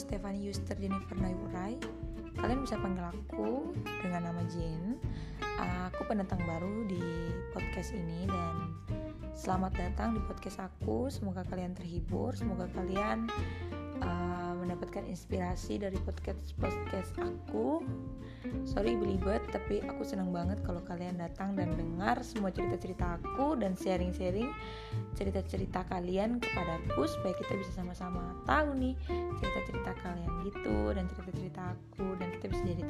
Stefani Yuster Jennifer Nayurai Kalian bisa panggil aku dengan nama Jin. Aku pendatang baru di podcast ini dan selamat datang di podcast aku. Semoga kalian terhibur, semoga kalian uh, mendapatkan inspirasi dari podcast-podcast aku sorry belibet tapi aku senang banget kalau kalian datang dan dengar semua cerita-cerita aku dan sharing-sharing cerita-cerita kalian kepadaku supaya kita bisa sama-sama tahu nih cerita-cerita kalian gitu dan cerita-cerita aku dan kita bisa jadi?